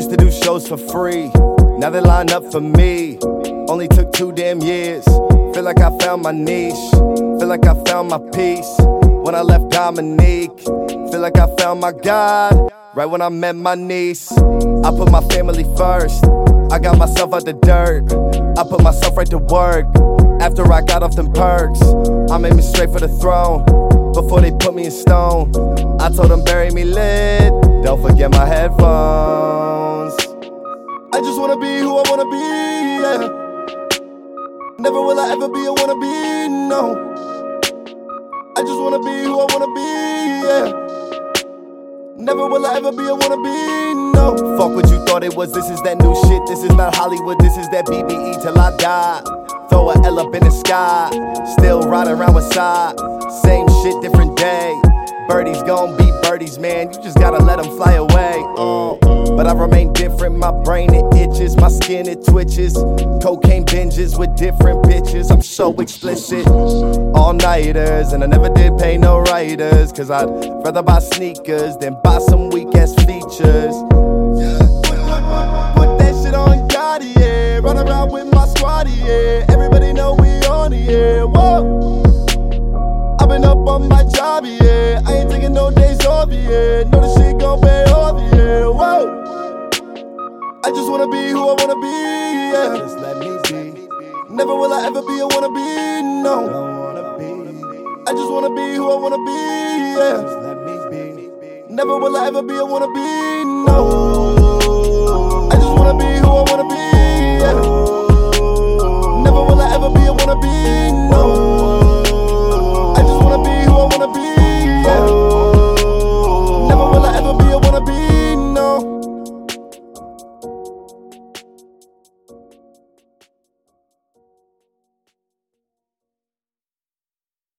Used to do shows for free, now they line up for me. Only took two damn years. Feel like I found my niche, feel like I found my peace. When I left Dominique, feel like I found my God. Right when I met my niece, I put my family first. I got myself out the dirt, I put myself right to work. After I got off them perks, I'm aiming straight for the throne. Before they put me in stone, I told them bury me lit. Don't forget my headphones. Wanna be, yeah. Never will I ever be a wanna be, no. I just wanna be who I wanna be, yeah. Never will I ever be a wanna be, no. Fuck what you thought it was, this is that new shit. This is not Hollywood, this is that BBE till I die. Throw a L up in the sky, still riding around with side. Same shit, different day. Birdies gon' be birdies, man. You just gotta let them fly away. Uh, but I remain different. My brain skin it twitches. Cocaine binges with different bitches. I'm so explicit. All nighters, and I never did pay no writers. Cause I'd rather buy sneakers than buy some weak ass features. Put that shit on Gotti, yeah. Run around with my squad, yeah. Everybody know we on it, yeah. Whoa. I've been up on my job, yeah. I ain't taking no days off, yeah. Know the shit gon' I just wanna be who I wanna be, yeah. Just let me be. Never will I ever be a wanna be, no. Wanna be. I just wanna be who I wanna be, yeah. Just let me be. Never will I ever be a wanna be, no.